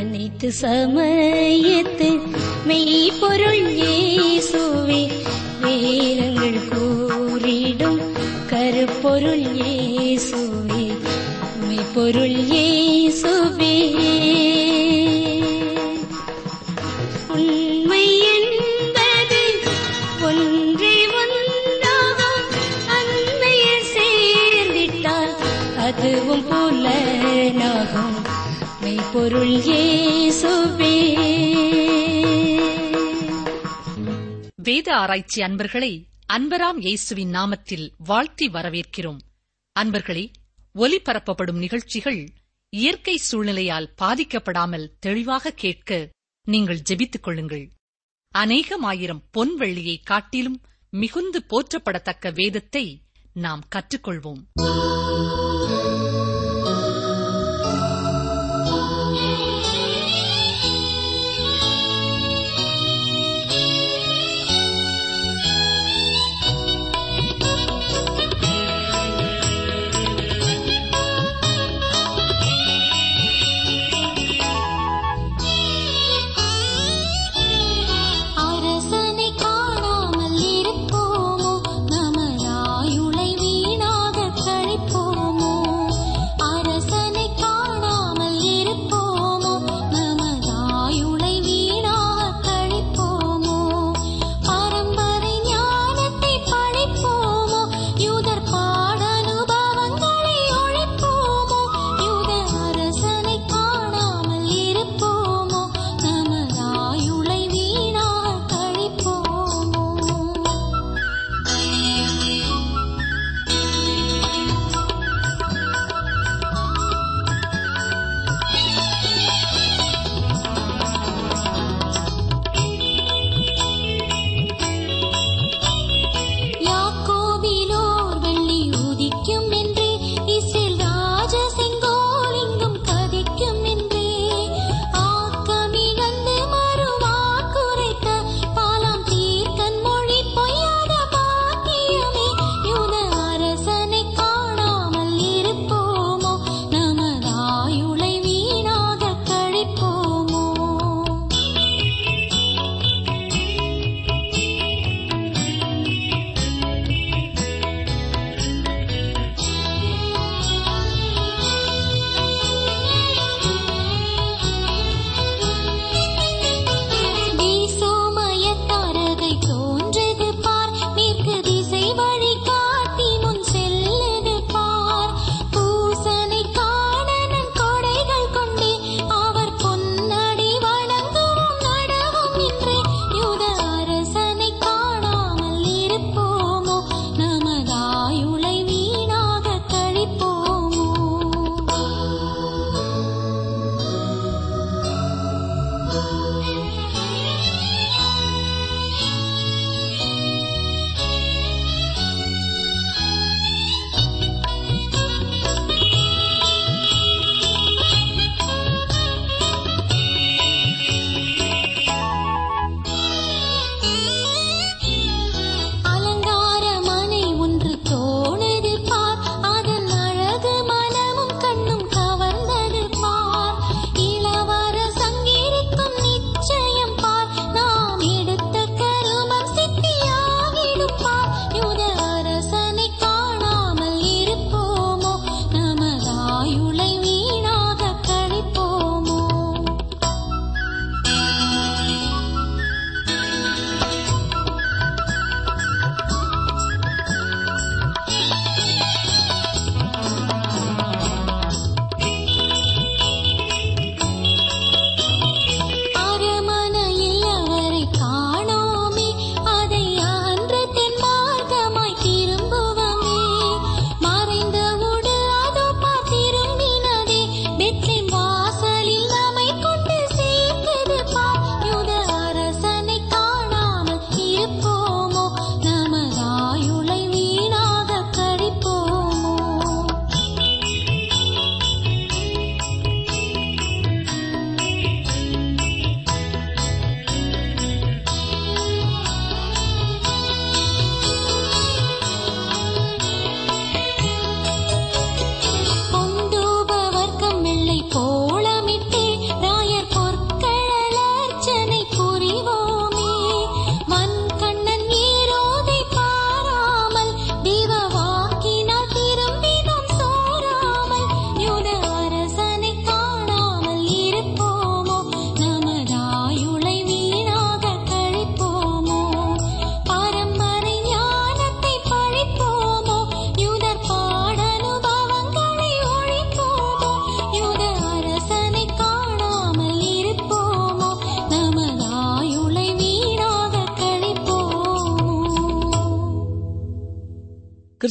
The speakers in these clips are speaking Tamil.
அனைத்து சமயத்து மெய்ப்பொருள் இயேசுவே ஆராய்ச்சி அன்பர்களை அன்பராம் இயேசுவின் நாமத்தில் வாழ்த்தி வரவேற்கிறோம். அன்பர்களே ஒலிபரப்பப்படும் நிகழ்ச்சிகள் இயற்கை சூழ்நிலையால் பாதிக்கப்படாமல் தெளிவாக கேட்க நீங்கள் ஜெபித்துக் கொள்ளுங்கள். அநேகமாயிரம் பொன் வெள்ளியை காட்டிலும் மிகுந்து போற்றப்படத்தக்க வேதத்தை நாம் கற்றுக்கொள்வோம்.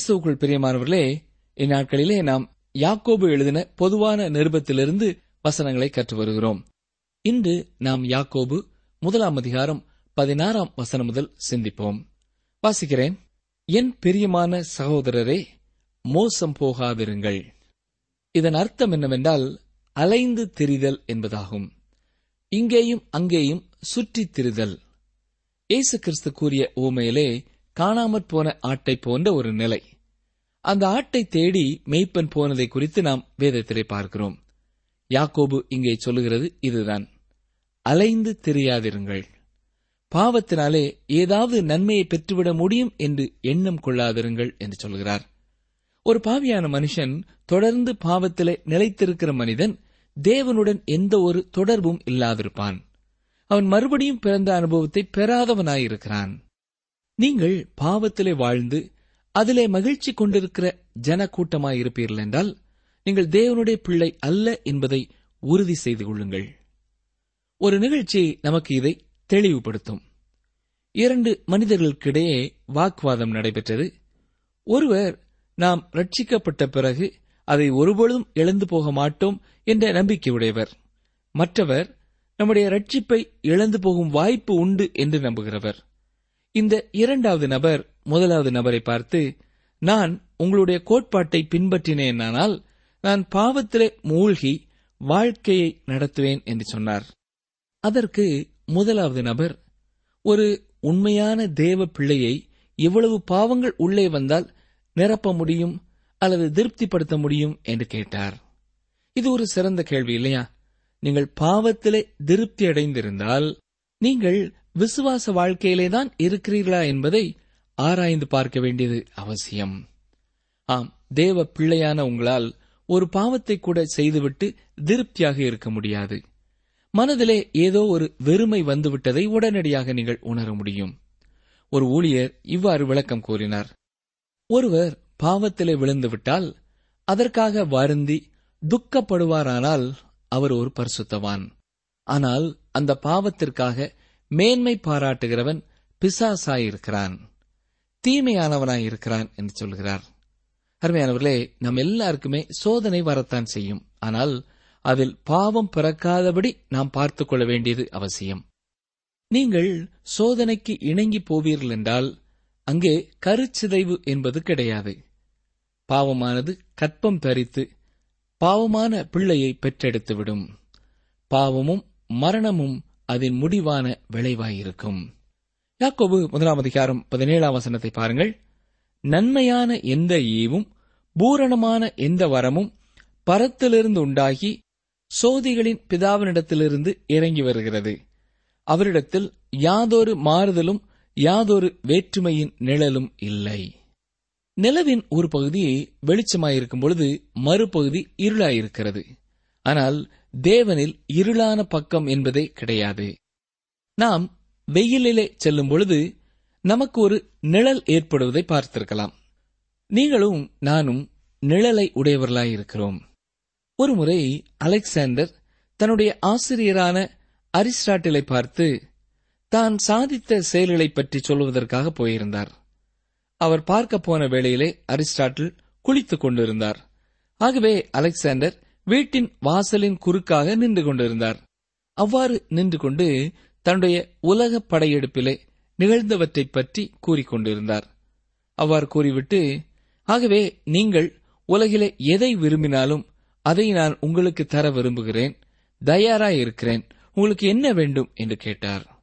கிறிஸ்துவுக்குள் பிரியமானவர்களே இந்நாட்களிலே நாம் யாக்கோபு எழுதின பொதுவான நிருபத்திலிருந்து வசனங்களை கற்று வருகிறோம். இன்று நாம் யாக்கோபு முதலாம் அதிகாரம் பதினாறாம் வசனம் முதல் சிந்திப்போம். வாசிக்கிறேன். என் பிரியமான சகோதரரே மோசம் போகாதிருங்கள். இதன் அர்த்தம் என்னவென்றால் அலைந்து திரிதல் என்பதாகும். இங்கேயும் அங்கேயும் சுற்றித் திரிதல். இயேசு கிறிஸ்து கூறிய ஊமையிலே காணாமற் போன ஆட்டை போன்ற ஒரு நிலை. அந்த ஆட்டை தேடி மெய்ப்பன் போனதை குறித்து நாம் வேதத்திலே பார்க்கிறோம். யாக்கோபு இங்கே சொல்லுகிறது இதுதான். அலைந்து தெரியாதிருங்கள். பாவத்தினாலே ஏதாவது நன்மையை பெற்றுவிட முடியும் என்று எண்ணம் கொள்ளாதிருங்கள் என்று சொல்கிறார். ஒரு பாவியான மனுஷன் தொடர்ந்து பாவத்திலே நிலைத்திருக்கிற மனிதன் தேவனுடன் எந்த ஒரு தொடர்பும் இல்லாதிருப்பான். அவன் மறுபடியும் பிறந்த அனுபவத்தை பெறாதவனாயிருக்கிறான். நீங்கள் பாவத்திலே வாழ்ந்து அதிலே மகிழ்ச்சி கொண்டிருக்கிற ஜன கூட்டமாயிருப்பீர்கள் என்றால் நீங்கள் தேவனுடைய பிள்ளை அல்ல என்பதை உறுதி செய்து கொள்ளுங்கள். ஒரு நிகழ்ச்சி நமக்கு இதை தெளிவுபடுத்தும். இரண்டு மனிதர்களுக்கிடையே வாக்குவாதம் நடைபெற்றது. ஒருவர் நாம் ரட்சிக்கப்பட்ட பிறகு அதை ஒருபொழுதும் இழந்து போக மாட்டோம் என்ற நம்பிக்கையுடையவர். மற்றவர் நம்முடைய ரட்சிப்பை இழந்து போகும் வாய்ப்பு உண்டு என்று நம்புகிறவர். இந்த இரண்டாவது நபர் முதலாவது நபரை பார்த்து நான் உங்களுடைய கோட்பாட்டை பின்பற்றினேனானால் நான் பாவத்திலே மூழ்கி வாழ்க்கையை நடத்துவேன் என்று சொன்னார். அதற்கு முதலாவது நபர் ஒரு உண்மையான தேவ பிள்ளையை எவ்வளவு பாவங்கள் உள்ளே வந்தால் நிரப்ப முடியும் அல்லது திருப்திப்படுத்த முடியும்? என்று கேட்டார். இது ஒரு சிறந்த கேள்வி இல்லையா? நீங்கள் பாவத்திலே திருப்தி அடைந்திருந்தால் நீங்கள் விசுவாச வாழ்க்கையிலேதான் இருக்கிறீர்களா என்பதை ஆராய்ந்து பார்க்க வேண்டியது அவசியம். ஆம் தேவ பிள்ளையான உங்களால் ஒரு பாவத்தை கூட செய்துவிட்டு திருப்தியாக இருக்க முடியாது. மனதிலே ஏதோ ஒரு வெறுமை வந்துவிட்டதை உடனடியாக நீங்கள் உணர முடியும். ஒரு ஊழியர் இவ்வாறு விளக்கம் கூறினார். ஒருவர் பாவத்திலே விழுந்துவிட்டால் அதற்காக வருந்தி துக்கப்படுவாரானால் அவர் ஒரு பரிசுத்தவான். ஆனால் அந்த பாவத்திற்காக மேன்மை பாராட்டுகிறவன் பிசாசாயிருக்கிறான். தீமையானவனாயிருக்கிறான் என்று சொல்கிறார். அருமையானவர்களே நம் எல்லாருக்குமே சோதனை வரத்தான் செய்யும். ஆனால் அதில் பாவம் பிறக்காதபடி நாம் பார்த்துக் கொள்ள வேண்டியது அவசியம். நீங்கள் சோதனைக்கு இணங்கி போவீர்கள் என்றால் அங்கே கருச்சிதைவு என்பது கிடையாது. பாவமானது கற்பம் தரித்து பாவமான பிள்ளையை பெற்றெடுத்துவிடும். பாவமும் மரணமும் அதன் முடிவான விளைவாயிருக்கும். யாக்கோபு முதலாம் அதிகாரம் பதினேழாம் வசனத்தை பாருங்கள். நன்மையான எந்த ஈவும் பூரணமான எந்த வரமும் பரத்திலிருந்து உண்டாகி சோதிகளின் பிதாவினிடத்திலிருந்து இறங்கி வருகிறது. அவரிடத்தில் யாதொரு மாறுதலும் யாதொரு வேற்றுமையின் நிழலும் இல்லை. நிலவின் ஒரு பகுதி வெளிச்சமாயிருக்கும் பொழுது மறுபகுதி இருளாயிருக்கிறது. ஆனால் தேவனில் இருளான பக்கம் என்பதே கிடையாது. நாம் வெயிலிலே செல்லும் பொழுது நமக்கு ஒரு நிழல் ஏற்படுவதை பார்த்திருக்கலாம். நீங்களும் நானும் நிழலை உடையவர்களாயிருக்கிறோம். ஒருமுறை அலெக்சாண்டர் தன்னுடைய ஆசிரியரான அரிஸ்டாட்டிலை பார்த்து தான் சாதித்த செயல்களைப் பற்றி சொல்வதற்காக போயிருந்தார். அவர் பார்க்க போன வேளையிலே அரிஸ்டாட்டில் குளித்துக் கொண்டிருந்தார். ஆகவே அலெக்சாண்டர் வீட்டின் வாசலின் குறுக்காக நின்று கொண்டிருந்தார். அவ்வாறு நின்று கொண்டு தன்னுடைய உலக படையெடுப்பிலே நிகழ்ந்தவற்றைப் பற்றி கூறிக்கொண்டிருந்தார். அவ்வாறு கூறிவிட்டு ஆகவே நீங்கள் உலகிலே எதை விரும்பினாலும் அதை நான் உங்களுக்கு தர விரும்புகிறேன் தயாராய் இருக்கிறேன் உங்களுக்கு என்ன வேண்டும்? என்று கேட்டார்.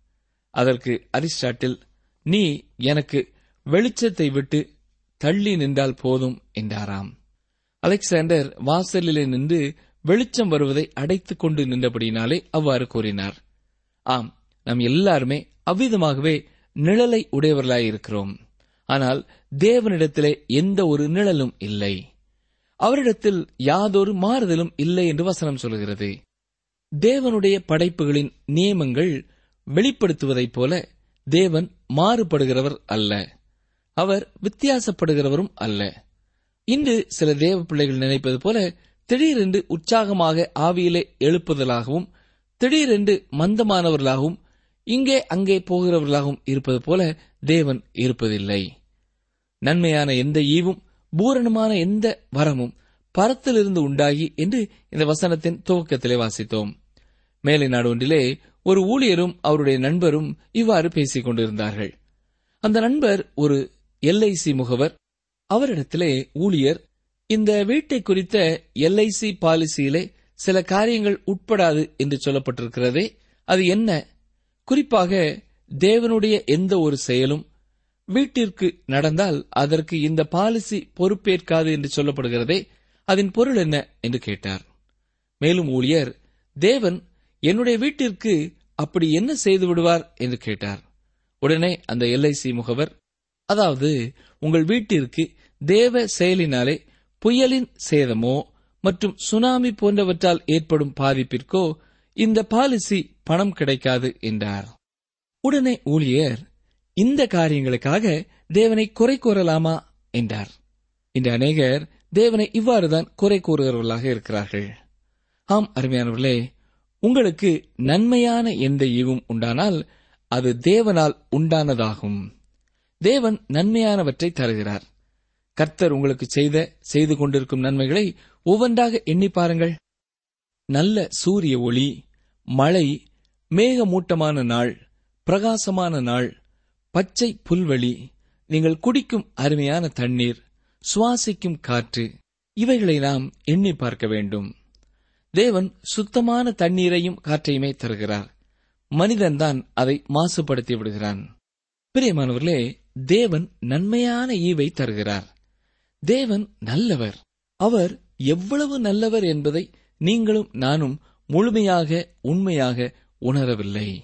அதற்கு அரிஸ்டாட்டில் நீ எனக்கு வெளிச்சத்தை விட்டு தள்ளி நின்றால் போதும் என்றாராம். அலெக்சாண்டர் வாசலிலே நின்று வெளிச்சம் வருவதை அடைத்துக் கொண்டு நின்றபடினாலே அவ்வாறு கூறினார். ஆம் நாம் எல்லாருமே அவ்விதமாகவே நிழலை உடையவர்களாயிருக்கிறோம் ஆனால் தேவனிடத்திலே எந்த ஒரு நிழலும் இல்லை. அவரிடத்தில் யாதொரு மாறுதலும் இல்லை என்று வசனம் சொல்கிறது. தேவனுடைய படைப்புகளின் நியமங்கள் வெளிப்படுத்துவதைப் போல தேவன் மாறுபடுகிறவர் அல்ல. அவர் வித்தியாசப்படுகிறவரும் அல்ல. இன்று சில தேவ பிள்ளைகள் நினைப்பது போல திடீரென்று உற்சாகமாக ஆவியிலே எழுப்புதலாகவும் திடீரென்று மந்தமானவர்களாகவும் இங்கே அங்கே போகிறவர்களாகவும் இருப்பது போல தேவன் இருப்பதில்லை. நன்மையான எந்த ஈவும் பூரணமான எந்த வரமும் பரத்திலிருந்து உண்டாகி என்று இந்த வசனத்தின் துவக்கத்திலே வாசித்தோம். மேலை நாடு ஒன்றிலே ஒரு ஊழியரும் அவருடைய நண்பரும் இவ்வாறு பேசிக் கொண்டிருந்தார்கள். அந்த நண்பர் ஒரு எல்ஐசி முகவர். அவரிடத்திலே ஊழியர் இந்த வீட்டை குறித்த எல்ஐசி பாலிசியிலே சில காரியங்கள் உட்படாது என்று சொல்லப்பட்டிருக்கிறதே அது என்ன? குறிப்பாக தேவனுடைய எந்த ஒரு செயலும் வீட்டிற்கு நடந்தால் அதற்கு இந்த பாலிசி பொறுப்பேற்காது என்று சொல்லப்படுகிறதே அதன் பொருள் என்ன என்று கேட்டார். மேலும் ஊழியர் தேவன் என்னுடைய வீட்டிற்கு அப்படி என்ன செய்து விடுவார்? என்று கேட்டார். உடனே அந்த எல்ஐசி முகவர் அதாவது உங்கள் வீட்டிற்கு தேவ செயலினாலே புயலின் சேதமோ மற்றும் சுனாமி போன்றவற்றால் ஏற்படும் பாதிப்பிற்கோ இந்த பாலிசி பணம் கிடைக்காது என்றார். உடனே ஊழியர் இந்த காரியங்களுக்காக தேவனை குறை கூறலாமா என்றார். இந்த அநேகர் தேவனை இவ்வாறுதான் குறை கூறுகிறவர்களாக இருக்கிறார்கள். ஆம் அருமையானவர்களே உங்களுக்கு நன்மையான எந்த ஈவும் உண்டானால் அது தேவனால் உண்டானதாகும். தேவன் நன்மையானவற்றை தருகிறார். கர்த்தர் உங்களுக்கு செய்த செய்து கொண்டிருக்கும் நன்மைகளை ஒவ்வொன்றாக எண்ணி பாருங்கள். நல்ல சூரிய ஒளி மழை மேகமூட்டமான நாள் பிரகாசமான நாள் பச்சை புல்வெளி நீங்கள் குடிக்கும் அருமையான தண்ணீர் சுவாசிக்கும் காற்று இவைகளை நாம் எண்ணி பார்க்க வேண்டும். தேவன் சுத்தமான தண்ணீரையும் காற்றையுமே தருகிறார். மனிதன்தான் அதை மாசுபடுத்தி விடுகிறான். பிரியமானவர்களே தேவன் நன்மையான ஈவை தருகிறார். தேவன் நல்லவர். அவர் எவ்வளவு நல்லவர் என்பதை நீங்களும் நானும் முழுமையாக உண்மையாக உணரவில்லை.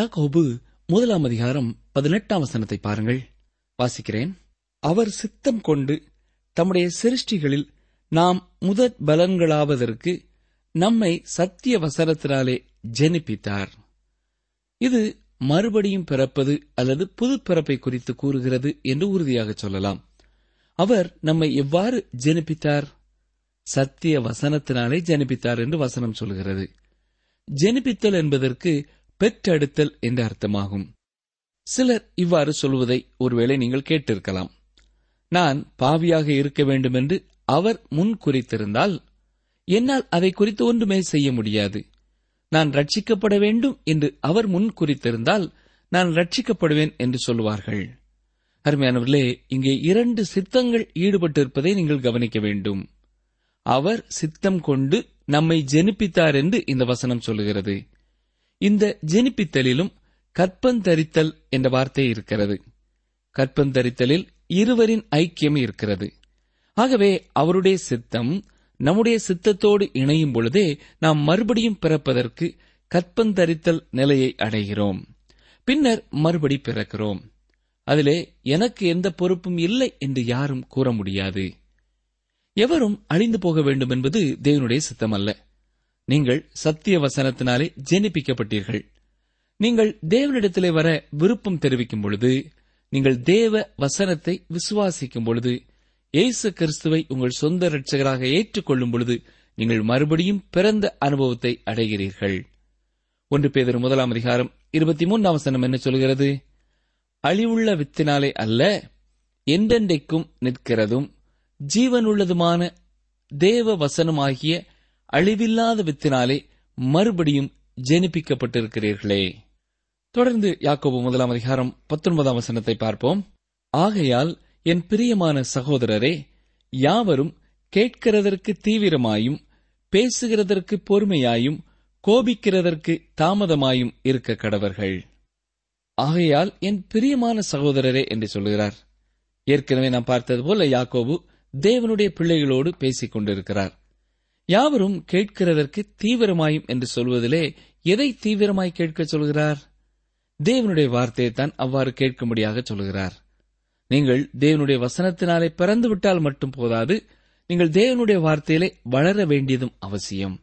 யாக்கோபு முதலாம் அதிகாரம் பதினெட்டாம் வசனத்தை பாருங்கள். வாசிக்கிறேன். அவர் சித்தம் கொண்டு தம்முடைய சிருஷ்டிகளில் நாம் முதற் பலன்களாவதற்கு நம்மை சத்திய வசனத்தினாலே ஜெனிப்பித்தார். இது மறுபடியும் பிறப்பது அல்லது புது பிறப்பை குறித்து கூறுகிறது என்று உறுதியாக சொல்லலாம். அவர் நம்மை எவ்வாறு ஜெனிப்பித்தார்? சத்திய வசனத்தினாலே ஜெனிப்பித்தார் என்று வசனம் சொல்கிறது. ஜெனிப்பித்தல் என்பதற்கு பெற்றெடுத்தல் என்ற அர்த்தமாகும். சிலர் இவ்வாறு சொல்வதை ஒருவேளை நீங்கள் கேட்டிருக்கலாம். நான் பாவியாக இருக்க வேண்டும் என்று அவர் முன் குறித்திருந்தால் என்னால் அதை குறித்து ஒன்றுமே செய்ய முடியாது. நான் ரட்சிக்கப்பட வேண்டும் என்று அவர் முன் குறித்திருந்தால் நான் ரட்சிக்கப்படுவேன் என்று சொல்வார்கள் அருமையானவர்களே இங்கே இரண்டு சித்தங்கள் ஈடுபட்டிருப்பதை நீங்கள் கவனிக்க வேண்டும். அவர் சித்தம் கொண்டு நம்மை ஜெனிப்பித்தார் என்று இந்த வசனம் சொல்லுகிறது. இந்த ஜெனிப்பித்தலிலும் கற்பந்தரித்தல் என்ற வார்த்தை இருக்கிறது. கற்பந்தரித்தலில் இருவரின் ஐக்கியம் இருக்கிறது. ஆகவே அவருடைய சித்தம் நம்முடைய சித்தத்தோடு இணையும் பொழுதே நாம் மறுபடியும் பிறப்பதற்கு கற்பந்தரித்தல் நிலையை அடைகிறோம். பின்னர் மறுபடி பிறக்கிறோம். அதிலே எனக்கு எந்த பொறுப்பும் இல்லை என்று யாரும் கூற முடியாது. எவரும் அழிந்து போக வேண்டும் என்பது தேவனுடைய சித்தமல்ல. நீங்கள் சத்திய வசனத்தினாலே ஜெனிப்பிக்கப்பட்டீர்கள். நீங்கள் தேவனிடத்திலே வர விருப்பம் தெரிவிக்கும் பொழுது நீங்கள் தேவ வசனத்தை விசுவாசிக்கும் பொழுது இயேசு கிறிஸ்துவை உங்கள் சொந்த இரட்சகராக ஏற்றுக்கொள்ளும் பொழுது நீங்கள் மறுபடியும் பிறந்த அனுபவத்தை அடைகிறீர்கள். ஒன்று பேதர் முதலாம் அதிகாரம் இருபத்தி மூன்றாம் வசனம் என்ன சொல்கிறது? அழிவுள்ள வித்தினாலே அல்ல என்றென்றைக்கும் நிற்கிறதும். ஜீவனுள்ளதுமான தேவ வசனமாகிய அழிவில்லாத வித்தினாலே மறுபடியும் ஜெனிப்பிக்கப்பட்டிருக்கிறீர்களே. தொடர்ந்து யாக்கோபு முதலாம் அதிகாரம் பத்தொன்பதாம் வசனத்தை பார்ப்போம். ஆகையால் என் பிரியமான சகோதரரே யாவரும் கேட்கிறதற்கு தீவிரமாயும் பேசுகிறதற்கு பொறுமையாயும் கோபிக்கிறதற்கு தாமதமாயும் இருக்க கடவர்கள். ஆகையால் என் பிரியமான சகோதரரே என்று சொல்கிறார் ஏற்கனவே நாம் பார்த்தது போல யாக்கோபு தேவனுடைய பிள்ளைகளோடு பேசிக் கொண்டிருக்கிறார் யாவரும் கேட்கிறதற்கு தீவிரமாயும் என்று சொல்வதிலே எதை தீவிரமாய் கேட்க சொல்கிறார்? தேவனுடைய வார்த்தையை தான் அவ்வாறு கேட்கும்படியாக சொல்கிறார். நீங்கள் தேவனுடைய வசனத்தினாலே பிறந்து விட்டால் மட்டும் போதாது நீங்கள் தேவனுடைய வார்த்தையிலே வளர வேண்டியதும் அவசியம்.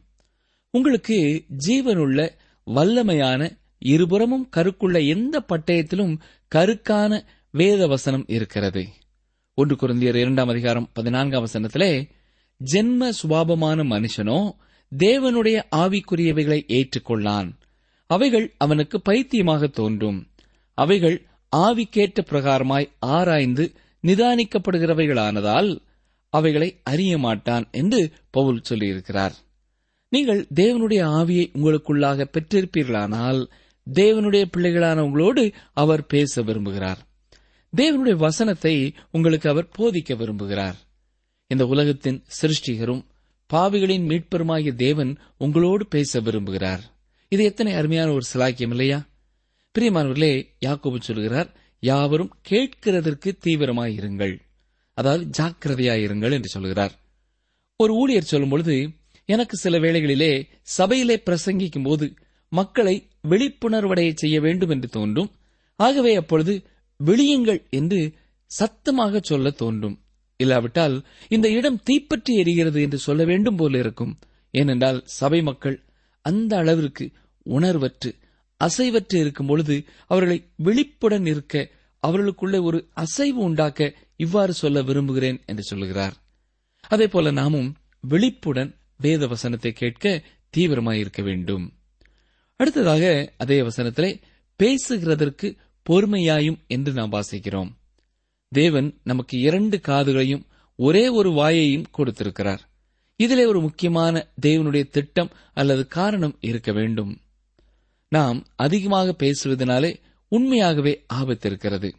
உங்களுக்கு ஜீவனுள்ள வல்லமையான இருபுறமும் கருக்குள்ள எந்த பட்டயத்திலும் கருக்கான வேத வசனம் இருக்கிறது. ஒன்று குருந்தியர் இரண்டாம் அதிகாரம் பதினான்காம் வசனத்திலே ஜென்ம சுபாவமான மனுஷனோ தேவனுடைய ஆவிக்குரியவைகளை ஏற்றுக்கொள்ளான். அவைகள் அவனுக்கு பைத்தியமாக தோன்றும். அவைகள் ஆவிக்கேற்ற பிரகாரமாய் ஆராய்ந்து நிதானிக்கப்படுகிறவைகளானதால் அவைகளை அறிய மாட்டான் என்று பவுல் சொல்லியிருக்கிறார். நீங்கள் தேவனுடைய ஆவியை உங்களுக்குள்ளாக பெற்றிருப்பீர்களானால் தேவனுடைய பிள்ளைகளான உங்களோடு அவர் பேச விரும்புகிறார். தேவனுடைய வசனத்தை உங்களுக்கு அவர் போதிக்க விரும்புகிறார். இந்த உலகத்தின் சிருஷ்டிகரும் பாவிகளின் மீட்பருமாகிய தேவன் உங்களோடு பேச விரும்புகிறார். இது எத்தனை அருமையான ஒரு சிலாக்கியம் இல்லையா? பிரியமானவர்களே யாக்கோபு சொல்கிறார் யாவரும் கேட்கிறதற்கு தீவிரமாயிருங்கள். அதாவது ஜாக்கிரதையாயிருங்கள் என்று சொல்கிறார். ஒரு ஊழியர் சொல்லும் பொழுது எனக்கு சில வேளைகளிலே சபையிலே பிரசங்கிக்கும் போது மக்களை விழிப்புணர்வடைய செய்ய வேண்டும் என்று தோன்றும். ஆகவே அப்பொழுது விழியுங்கள் என்று சத்தமாக சொல்ல தோன்றும். இல்லாவிட்டால் இந்த இடம் தீப்பற்றி எரிகிறது என்று சொல்ல வேண்டும் போல இருக்கும். ஏனென்றால் சபை மக்கள் அந்த அளவிற்கு உணர்வற்று அசைவற்று இருக்கும் பொழுது அவர்களை விழிப்புடன் இருக்க அவர்களுக்குள்ளே ஒரு அசைவு உண்டாக்க இவ்வாறு சொல்ல விரும்புகிறேன் என்று சொல்லுகிறார். அதே போல நாமும் விழிப்புடன் வேத வசனத்தை கேட்க தீவிரமாயிருக்க வேண்டும். அடுத்ததாக அதே வசனத்திலே பேசுகிறதற்கு பொறுமையாயும் என்று நாம் வாசிக்கிறோம். தேவன் நமக்கு இரண்டு காதுகளையும் ஒரே ஒரு வாயையும் கொடுத்திருக்கிறார். இதிலே ஒரு முக்கியமான தேவனுடைய திட்டம் அல்லது காரணம் இருக்க வேண்டும். நாம் அதிகமாக பேசுவதனாலே உண்மையாகவே ஆபத்து இருக்கிறது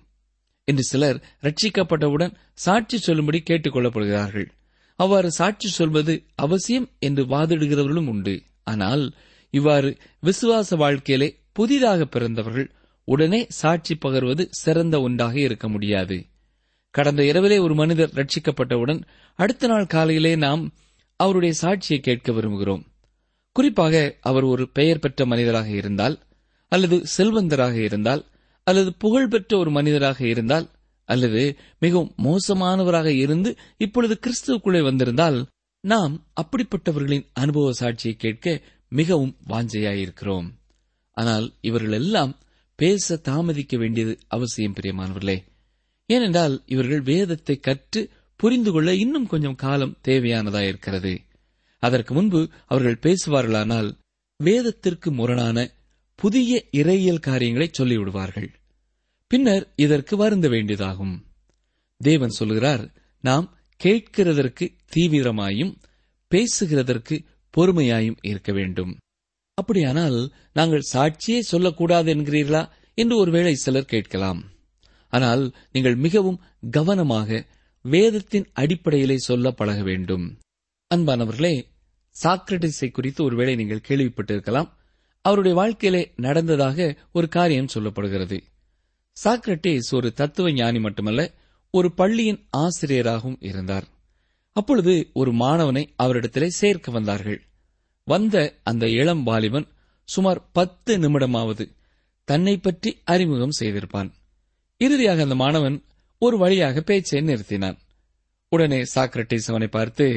என்று சிலர் ரட்சிக்கப்பட்டவுடன் சாட்சி சொல்லும்படி கேட்டுக் கொள்ளப்படுகிறார்கள். அவ்வாறு சாட்சி சொல்வது அவசியம் என்று வாதிடுகிறவர்களும் உண்டு. ஆனால் இவ்வாறு விசுவாச வாழ்க்கையிலே புதிதாக பிறந்தவர்கள் உடனே சாட்சி பகர்வது சிறந்த ஒன்றாக இருக்க முடியாது. கடந்த இரவிலே ஒரு மனிதர் ரட்சிக்கப்பட்டவுடன் அடுத்த நாள் காலையிலே நாம் அவருடைய சாட்சியை கேட்க விரும்புகிறோம். குறிப்பாக அவர் ஒரு பெயர் பெற்ற மனிதராக இருந்தால் அல்லது செல்வந்தராக இருந்தால் அல்லது புகழ்பெற்ற ஒரு மனிதராக இருந்தால் அல்லது மிகவும் மோசமானவராக இருந்து இப்பொழுது கிறிஸ்துவுக்குள்ளே வந்திருந்தால் நாம் அப்படிப்பட்டவர்களின் அனுபவ சாட்சியை கேட்க மிகவும் வாஞ்சையாயிருக்கிறோம். ஆனால் இவர்கள் எல்லாம் பேச தாமதிக்க வேண்டியது அவசியம் பிரியமானவர்களே. ஏனென்றால் இவர்கள் வேதத்தை கற்று புரிந்து கொள்ள இன்னும் கொஞ்சம் காலம் தேவையானதாயிருக்கிறது அதற்கு முன்பு அவர்கள் பேசுவார்களானால் வேதத்திற்கு முரணான புதிய இறையியல் காரியங்களை சொல்லிவிடுவார்கள். பின்னர் இதற்கு வருந்த வேண்டியதாகும். தேவன் சொல்கிறார் நாம் கேட்கிறதற்கு தீவிரமாயும் பேசுகிறதற்கு பொறுமையாயும் இருக்க வேண்டும். அப்படியானால் நாங்கள் சாட்சியே சொல்லக்கூடாது என்கிறீர்களா என்று ஒருவேளை சிலர் கேட்கலாம். ஆனால் நீங்கள் மிகவும் கவனமாக வேதத்தின் அடிப்படையிலே சொல்ல பழக வேண்டும். அன்பானவர்களே சாக்ரட்டிஸை குறித்து ஒருவேளை நீங்கள் கேள்விப்பட்டிருக்கலாம். அவருடைய வாழ்க்கையிலே நடந்ததாக ஒரு காரியம் சொல்லப்படுகிறது. சாக்ரட்டிஸ் ஒரு தத்துவ ஞானி மட்டுமல்ல ஒரு பள்ளியின் ஆசிரியராகவும் இருந்தார். அப்பொழுது ஒரு மாணவனை அவரிடத்திலே சேர்க்க வந்தார்கள். வந்த அந்த இளம் வாலிபன் சுமார் பத்து நிமிடமாவது தன்னை பற்றி அறிமுகம் செய்திருப்பான். இறுதியாக அந்த மாணவன் ஒரு வழியாக பேச்சை நிறுத்தினான். உடனே சாக்ரட்டிஸ் அவனை பார்த்து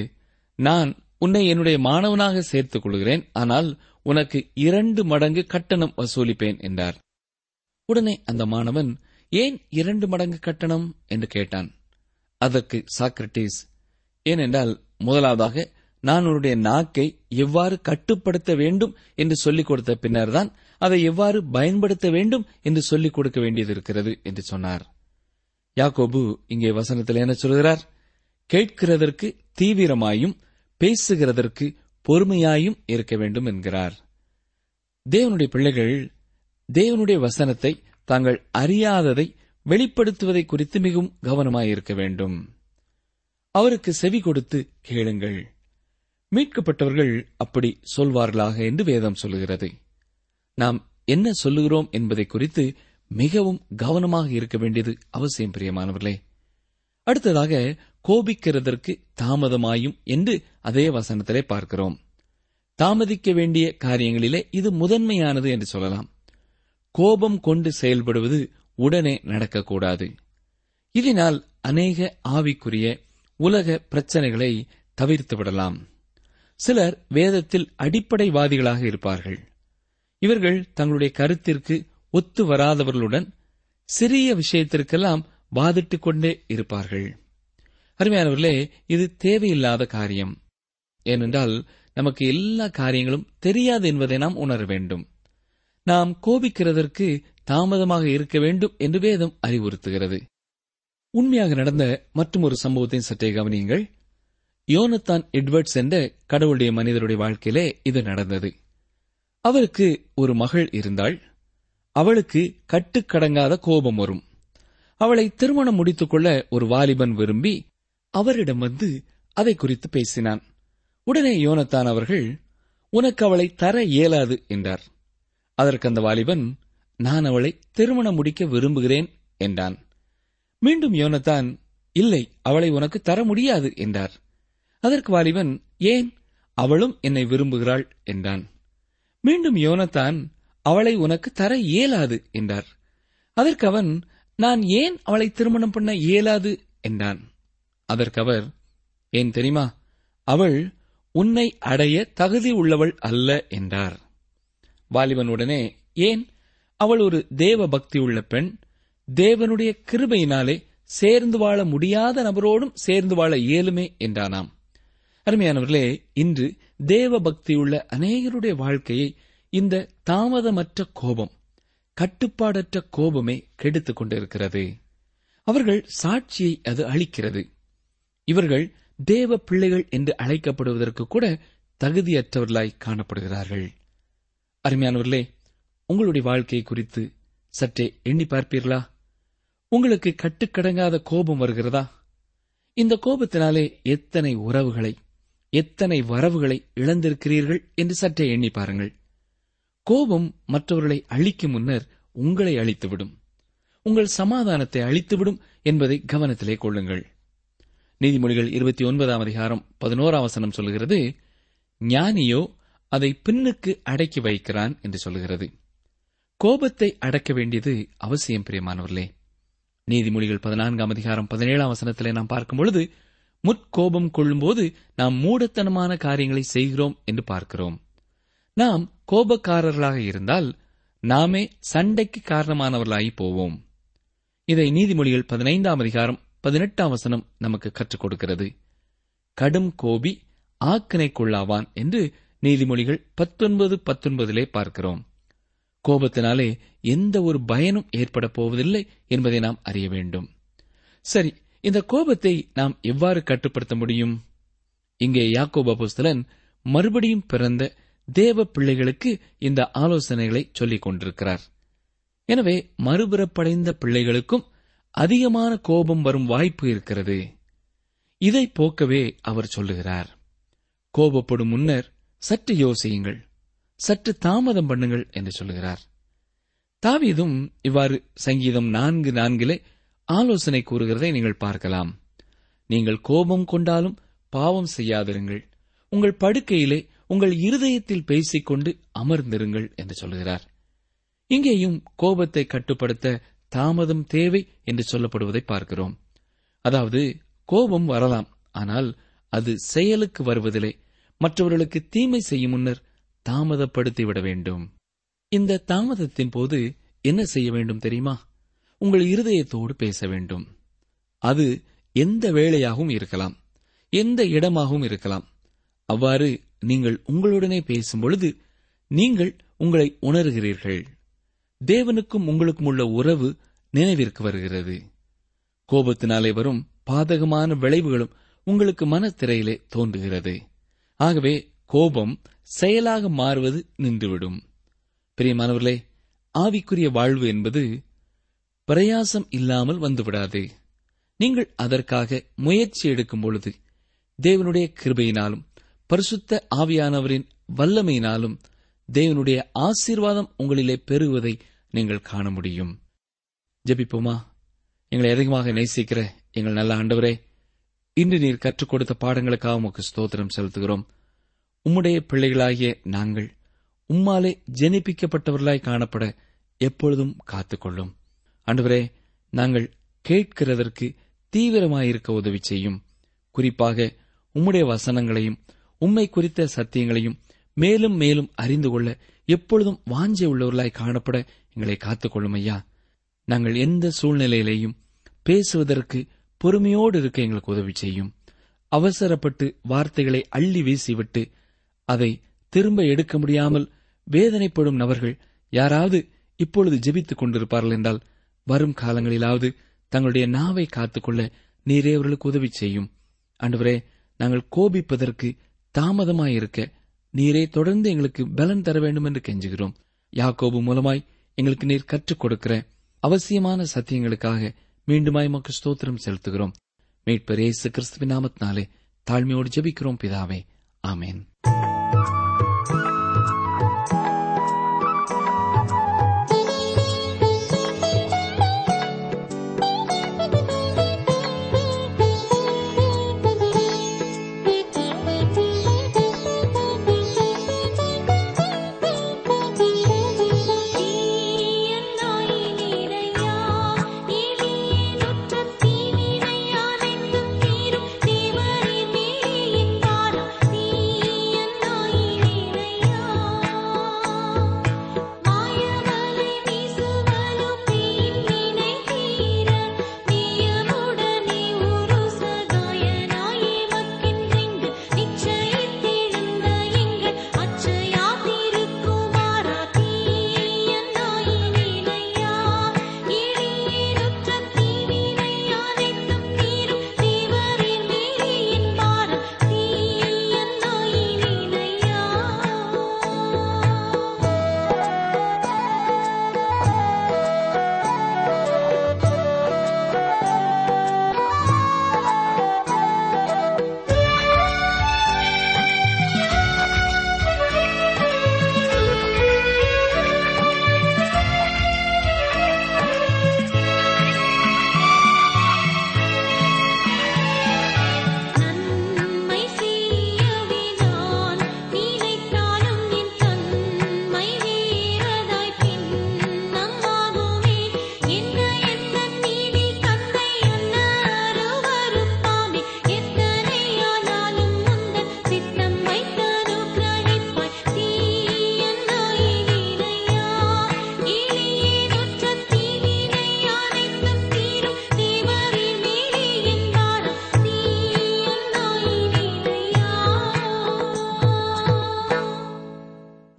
நான் உன்னை என்னுடைய மாணவனாக சேர்த்துக் கொள்கிறேன் ஆனால் உனக்கு இரண்டு மடங்கு கட்டணம் வசூலிப்பேன் என்றார். உடனே அந்த மாணவன் ஏன் இரண்டு மடங்கு கட்டணம்? என்று கேட்டான். அதற்கு சாக்ரட்டிஸ் ஏனென்றால் முதலாவதாக நான் உன்னுடைய நாக்கை எவ்வாறு கட்டுப்படுத்த வேண்டும் என்று சொல்லிக் கொடுத்த பின்னர்தான் அதை எவ்வாறு பயன்படுத்த வேண்டும் என்று சொல்லிக் கொடுக்க வேண்டியது இருக்கிறது என்று சொன்னார். யாக்கோபு இங்கே வசனத்தில் என்ன சொல்கிறார்? கேட்கிறதற்கு தீவிரமாயும் பேசுகிறதற்கு பொறுமையாயும் இருக்க வேண்டும் என்கிறார். தேவனுடைய பிள்ளைகள் தேவனுடைய வசனத்தை தாங்கள் அறியாததை வெளிப்படுத்துவதை குறித்து மிகவும் கவனமாயிருக்க வேண்டும். அவருக்கு செவி கொடுத்து கேளுங்கள். மீட்கப்பட்டவர்கள் அப்படி சொல்வார்களாக என்று வேதம் சொல்லுகிறது. நாம் என்ன சொல்லுகிறோம் என்பதை குறித்து மிகவும் கவனமாக இருக்க வேண்டியது அவசியம் பிரியமானவர்களே. அடுத்ததாக கோபிக்கிறதற்கு தாமதமாயும் என்று அதே வசனத்திலே பார்க்கிறோம். தாமதிக்க வேண்டிய காரியங்களிலே இது முதன்மையானது என்று சொல்லலாம். கோபம் கொண்டு செயல்படுவது உடனே நடக்கக்கூடாது. இதனால் அநேக ஆவிக்குரிய உலக பிரச்சனைகளை தவிர்த்து விடலாம். சிலர் வேதத்தில் அடிப்படைவாதிகளாக இருப்பார்கள். இவர்கள் தங்களுடைய கருத்திற்கு ஒத்து வராதவர்களுடன் சிறிய விஷயத்திற்கெல்லாம் வாதிட்டுக் கொண்டே இருப்பார்கள். அருமையானவர்களே இது தேவையில்லாத காரியம். ஏனென்றால் நமக்கு எல்லா காரியங்களும் தெரியாது என்பதை நாம் உணர வேண்டும். நாம் கோபிக்கிறதற்கு தாமதமாக இருக்க வேண்டும் என்று வேதம் அறிவுறுத்துகிறது. உண்மையாக நடந்த மற்றும் ஒரு சம்பவத்தை சற்றே கவனியுங்கள். யோனத்தான் எட்வர்ட்ஸ் என்ற கடவுளுடைய மனிதருடைய வாழ்க்கையிலே இது நடந்தது. அவருக்கு ஒரு மகள் இருந்தாள். அவளுக்கு கட்டுக்கடங்காத கோபம் வரும். அவளை திருமணம் முடித்துக் கொள்ள ஒரு வாலிபன் விரும்பி அவரிடம் வந்து அதை குறித்து பேசினான். உடனே யோனத்தான் அவர்கள் உனக்கு அவளை தர இயலாது என்றார். அதற்கு அந்த வாலிபன் நான் அவளை திருமணம் முடிக்க விரும்புகிறேன் என்றான். மீண்டும் யோனத்தான் இல்லை அவளை உனக்கு தர முடியாது என்றார். அதற்கு வாலிபன் ஏன் அவளும் என்னை விரும்புகிறாள்? என்றான். மீண்டும் யோனத்தான் அவளை உனக்கு தர இயலாது என்றார். அதற்கு அவன் நான் ஏன் அவளை திருமணம் பண்ண இயலாது? என்றான். அதற்கு அவர் ஏன் தெரியுமா? அவள் உன்னை அடைய தகுதி உள்ளவள் அல்ல என்றார். வாலிபன் உடனே ஏன்? அவள் ஒரு தேவ பக்தி உள்ள பெண். தேவனுடைய கிருபையினாலே சேர்ந்து வாழ முடியாத நபரோடும் சேர்ந்து வாழ இயலுமே என்றானாம். அருமையானவர்களே இன்று தேவ பக்தியுள்ள அநேகருடைய வாழ்க்கையை இந்த தாமதமற்ற கோபம் கட்டுப்பாடற்ற கோபமே கெடுத்துக் கொண்டிருக்கிறது. அவர்கள் சாட்சியை அது அளிக்கிறது. இவர்கள் தேவ பிள்ளைகள் என்று அழைக்கப்படுவதற்கு கூட தகுதியற்றவர்களாய் காணப்படுகிறார்கள். அருமையானவர்களே உங்களுடைய வாழ்க்கை குறித்து சற்றே எண்ணி பார்ப்பீர்களா? உங்களுக்கு கட்டுக்கடங்காத கோபம் வருகிறதா? இந்த கோபத்தினாலே எத்தனை உறவுகளை எத்தனை வரவுகளை இழந்திருக்கிறீர்கள் என்று சற்றே எண்ணி பாருங்கள். கோபம் மற்றவர்களை அழிக்கும் முன்னர் உங்களை அழித்துவிடும். உங்கள் சமாதானத்தை அழித்துவிடும் என்பதை கவனத்திலே கொள்ளுங்கள். நீதிமொழிகள் இருபத்தி ஒன்பதாம் அதிகாரம் பதினோராம் வசனம் சொல்லுகிறது ஞானியோ அதை பின்னுக்கு அடக்கி வைக்கிறான் என்று சொல்லுகிறது. கோபத்தை அடக்க வேண்டியது அவசியம் பிரியமானவர்களே. நீதிமொழிகள் பதினான்காம் அதிகாரம் பதினேழாம் வசனத்திலே நாம் பார்க்கும் பொழுது முற்கோபம் கொள்ளும்போது நாம் மூடத்தனமான காரியங்களை செய்கிறோம் என்று பார்க்கிறோம். நாம் கோபக்காரர்களாக இருந்தால் நாமே சண்டைக்கு காரணமானவர்களாகி போவோம். இதை நீதிமொழிகள் பதினைந்தாம் அதிகாரம் பதினெட்டாம் வசனம் நமக்கு கற்றுக் கொடுக்கிறது. கடும் கோபி ஆக்கினைக்குள்ளாவான் என்று நீதிமொழிகள் பத்தொன்பது பத்தொன்பதிலே பார்க்கிறோம். கோபத்தினாலே எந்த ஒரு பயனும் ஏற்பட போவதில்லை என்பதை நாம் அறிய வேண்டும். சரி இந்த கோபத்தை நாம் எவ்வாறு கட்டுப்படுத்த முடியும்? இங்கே யாக்கோப புஸ்தலன் மறுபடியும் பிறந்த தேவ பிள்ளைகளுக்கு இந்த ஆலோசனைகளை சொல்லிக் கொண்டிருக்கிறார். எனவே மறுபிறப்படைந்த பிள்ளைகளுக்கும் அதிகமான கோபம் வரும் வாய்ப்பு இருக்கிறது. இதை போக்கவே அவர் சொல்லுகிறார். கோபப்படும் முன்னர் சற்று யோசியுங்கள் சற்று தாமதம் பண்ணுங்கள் என்று சொல்லுகிறார். தாவீதும் இவ்வாறு சங்கீதம் நான்கு நான்கிலே ஆலோசனை கூறுகிறதை நீங்கள் பார்க்கலாம். நீங்கள் கோபம் கொண்டாலும் பாவம் செய்யாதிருங்கள். உங்கள் படுக்கையிலே உங்கள் இருதயத்தில் பேசிக்கொண்டு அமர்ந்திருங்கள் என்று சொல்கிறார். இங்கேயும் கோபத்தை கட்டுப்படுத்த தாமதம் தேவை என்று சொல்லப்படுவதை பார்க்கிறோம். அதாவது கோபம் வரலாம் ஆனால் அது செயலுக்கு வருவதில்லை. மற்றவர்களுக்கு தீமை செய்யும் முன்னர் தாமதப்படுத்திவிட வேண்டும். இந்த தாமதத்தின் போது என்ன செய்ய வேண்டும் தெரியுமா? உங்கள் இருதயத்தோடு பேச வேண்டும். அது எந்த வேளையாகவும் இருக்கலாம். எந்த இடமாகவும் இருக்கலாம். அவ்வாறு நீங்கள் உங்களுடனே பேசும் பொழுது நீங்கள் உங்களை உணர்கிறீர்கள். தேவனுக்கும் உங்களுக்கும் உள்ள உறவு நினைவிற்கு வருகிறது. கோபத்தினாலே வரும் பாதகமான விளைவுகளும் உங்களுக்கு மனத்திரையிலே தோன்றுகிறது. ஆகவே கோபம் செயலாக மாறுவது நின்றுவிடும். பிரியமானவர்களே ஆவிக்குரிய வாழ்வு என்பது பிரயாசம் இல்லாமல் வந்துவிடாது நீங்கள் அதற்காக முயற்சி எடுக்கும் பொழுது தேவனுடைய கிருபையினாலும் பரிசுத்த ஆவியானவரின் வல்லமையினாலும் தேவனுடைய ஆசீர்வாதம் உங்களிலே பெறுவதை நீங்கள் காண முடியும். ஜபிப்போமா? எங்களை அதிகமாக நேசிக்கிற எங்கள் நல்ல ஆண்டவரே இன்று நீர் கற்றுக் கொடுத்த பாடங்களுக்காக உமக்கு ஸ்தோத்திரம் செலுத்துகிறோம். உம்முடைய பிள்ளைகளாகிய நாங்கள் உம்மாலே ஜெனிப்பிக்கப்பட்டவர்களாய் காணப்பட எப்பொழுதும் காத்துக்கொள்ளும். ஆண்டவரே நாங்கள் கேட்கிறதற்கு தீவிரமாயிருக்க உதவி செய்யும். குறிப்பாக உம்முடைய வசனங்களையும் உம்மை குறித்த சத்தியங்களையும் மேலும் மேலும் அறிந்து கொள்ள எப்பொழுதும் வாஞ்சை உள்ளவர்களாய் காணப்பட எங்களை காத்துக்கொள்ளும் ஐயா நாங்கள் எந்த சூழ்நிலையிலேயும் பேசுவதற்கு பொறுமையோடு இருக்க எங்களுக்கு உதவி செய்யும். அவசரப்பட்டு வார்த்தைகளை அள்ளி வீசிவிட்டு அதை திரும்ப எடுக்க முடியாமல் வேதனைப்படும் நபர்கள் யாராவது இப்பொழுது ஜெபித்துக் கொண்டிருப்பார்கள் என்றால் வரும் காலங்களிலாவது தங்களுடைய நாவை காத்துக்கொள்ள நீரே அவர்களுக்கு உதவி செய்யும். அன்றுவரே நாங்கள் கோபிப்பதற்கு தாமதமாயிருக்க நீரே தொடர்ந்து எங்களுக்கு பலன் தர வேண்டும் என்று கெஞ்சுகிறோம். யாக்கோபு மூலமாய் எங்களுக்கு நீர் கற்றுக் கொடுக்கிற அவசியமான சத்தியங்களுக்காக மீண்டுமாய் மக்கு ஸ்தோத்திரம் செலுத்துகிறோம். மீட்பரே இயேசு கிறிஸ்துவின் நாமத்தினாலே தாழ்மையோடு ஜெபிக்கிறோம் பிதாவே. ஆமேன்.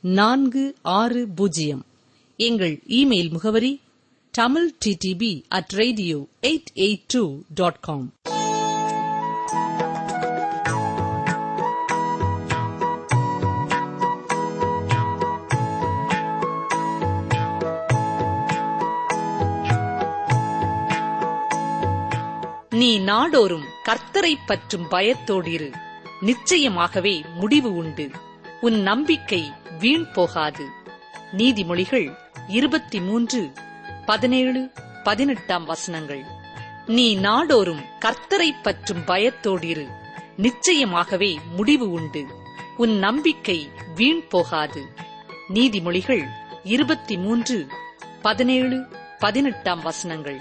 நான்கு ஆறு பூஜ்ஜியம். எங்கள் இமெயில் முகவரி Tamil TTB at radio eight eight two dot com நீ நாடோறும் கர்த்தரை பற்றும் பயத்தோடிரு. நிச்சயமாகவே முடிவு உண்டு. உன் நம்பிக்கை வீண் போகாது. நீதிமொழிகள் இருபத்தி மூன்று பதினேழு பதினெட்டாம் வசனங்கள். நீ நாடோறும் கர்த்தரைப் பற்றும் பயத்தோடிரு. நிச்சயமாகவே முடிவு உண்டு. உன் நம்பிக்கை வீண் போகாது. நீதிமொழிகள் இருபத்தி மூன்று பதினேழு பதினெட்டாம் வசனங்கள்.